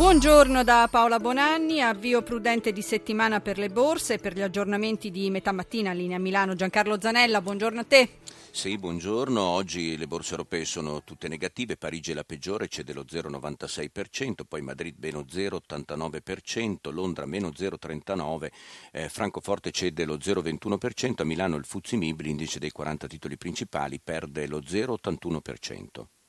Buongiorno da Paola Bonanni, avvio prudente di settimana per le borse per gli aggiornamenti di metà mattina, linea Milano. Giancarlo Zanella, buongiorno a te. Sì, buongiorno. Oggi le borse europee sono tutte negative. Parigi è la peggiore, cede lo 0,96%, poi Madrid meno 0,89%, Londra meno 0,39%, eh, Francoforte cede lo 0,21%, a Milano il Fuzzi Mib, l'indice dei 40 titoli principali, perde lo 0,81%.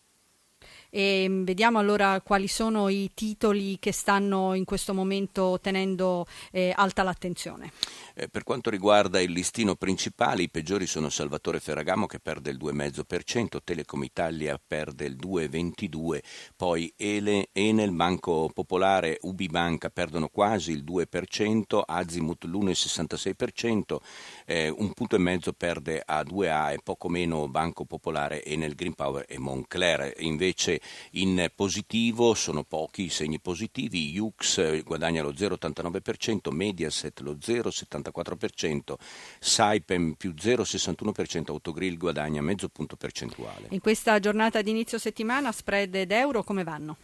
E mm, vediamo allora quali sono i titoli che stanno in questo momento tenendo eh, alta l'attenzione. Eh, per quanto riguarda il listino principale, i peggiori sono Salvatore Ferragamo che perde il 2,5%, Telecom Italia perde il 2,22%, poi Ele, Enel, Banco Popolare, Ubi Banca perdono quasi il 2%, Azimut l'1,66%, eh, un punto e mezzo perde a 2A e poco meno Banco Popolare, Enel Green Power e Moncler. Invece in positivo sono pochi i segni positivi, Jux eh, guadagna lo 0,89%, Mediaset lo 0,74%, Saipem più 0,61%, Autogrill guadagna mezzo punto percentuale. In questa giornata di inizio settimana spread ed euro come vanno?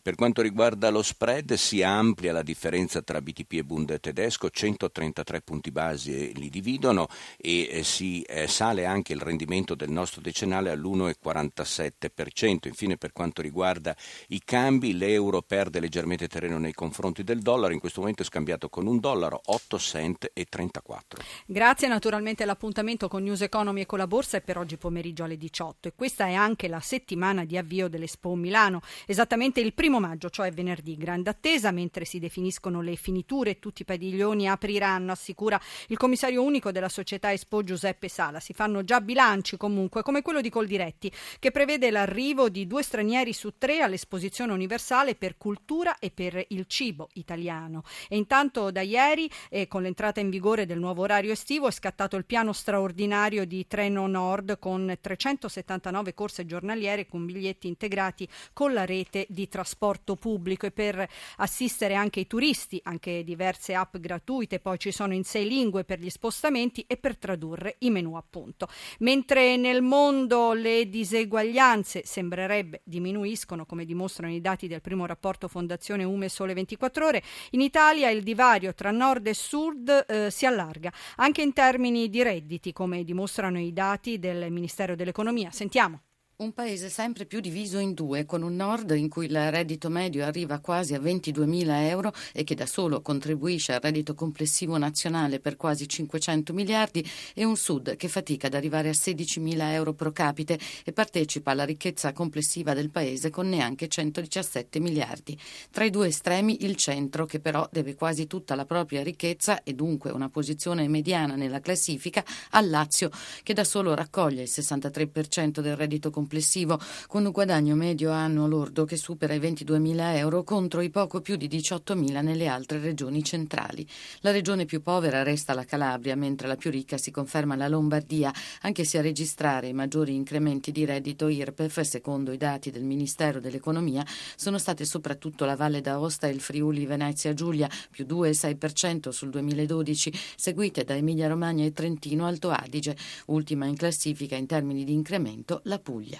Per quanto riguarda lo spread si amplia la differenza tra BTP e Bund tedesco, 133 punti base li dividono e eh, si eh, sale anche il rendimento del nostro decennale all'1,47%. Infine per quanto riguarda i cambi, l'euro perde leggermente terreno nei confronti del dollaro, in questo momento è scambiato con un dollaro 8 cent e 34. Grazie, naturalmente l'appuntamento con News Economy e con la borsa è per oggi pomeriggio alle 18 e questa è anche la settimana di avvio dell'Expo Milano, esattamente il primo maggio, cioè venerdì. Grande attesa mentre si definiscono le finiture tutti i padiglioni apriranno, assicura il commissario unico della società Expo Giuseppe Sala. Si fanno già bilanci comunque, come quello di Coldiretti, che prevede l'arrivo di due stranieri stranieri su tre all'esposizione universale per cultura e per il cibo italiano. E intanto da ieri, eh, con l'entrata in vigore del nuovo orario estivo, è scattato il piano straordinario di Treno Nord con 379 corse giornaliere con biglietti integrati con la rete di trasporto pubblico e per assistere anche i turisti, anche diverse app gratuite, poi ci sono in sei lingue per gli spostamenti e per tradurre i menu appunto. Mentre nel mondo le diseguaglianze sembrerebbe diminuire diminuiscono, come dimostrano i dati del primo rapporto Fondazione Ume Sole 24 Ore, in Italia il divario tra nord e sud eh, si allarga, anche in termini di redditi, come dimostrano i dati del Ministero dell'Economia. Sentiamo. Un paese sempre più diviso in due, con un nord in cui il reddito medio arriva quasi a 22.000 euro e che da solo contribuisce al reddito complessivo nazionale per quasi 500 miliardi, e un sud che fatica ad arrivare a 16.000 euro pro capite e partecipa alla ricchezza complessiva del paese con neanche 117 miliardi. Tra i due estremi il centro, che però deve quasi tutta la propria ricchezza e dunque una posizione mediana nella classifica, al Lazio, che da solo raccoglie il 63% del reddito complessivo complessivo, con un guadagno medio annuo lordo che supera i 22.000 euro contro i poco più di 18.000 nelle altre regioni centrali. La regione più povera resta la Calabria, mentre la più ricca si conferma la Lombardia, anche se a registrare i maggiori incrementi di reddito IRPEF, secondo i dati del Ministero dell'Economia, sono state soprattutto la Valle d'Aosta e il Friuli Venezia Giulia, più 2,6% sul 2012, seguite da Emilia Romagna e Trentino Alto Adige, ultima in classifica in termini di incremento la Puglia.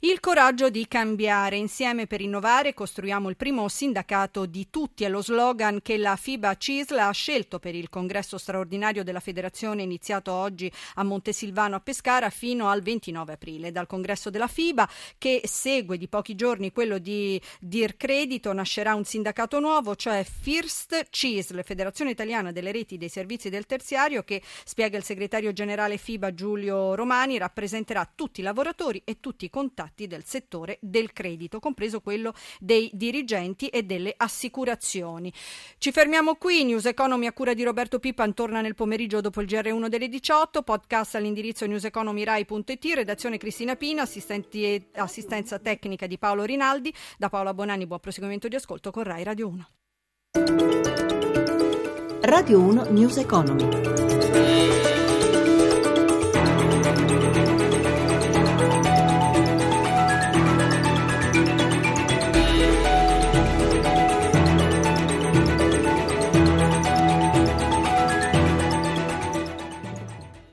Il coraggio di cambiare. Insieme per innovare costruiamo il primo sindacato di tutti. È lo slogan che la FIBA CISL ha scelto per il congresso straordinario della federazione iniziato oggi a Montesilvano a Pescara fino al 29 aprile. Dal congresso della FIBA che segue di pochi giorni quello di Dir Credito nascerà un sindacato nuovo, cioè FIRST CISL, Federazione Italiana delle Reti dei Servizi del Terziario che spiega il segretario generale FIBA Giulio Romani rappresenterà tutti i lavoratori e tutti i contatti del settore del credito, compreso quello dei dirigenti e delle assicurazioni. Ci fermiamo qui, News Economy a cura di Roberto Pippan torna nel pomeriggio dopo il GR1 delle 18, podcast all'indirizzo newseconomyrai.it, redazione Cristina Pina, assistenza tecnica di Paolo Rinaldi, da Paola Bonanni buon proseguimento di ascolto con Rai Radio 1. Radio 1 News Economy.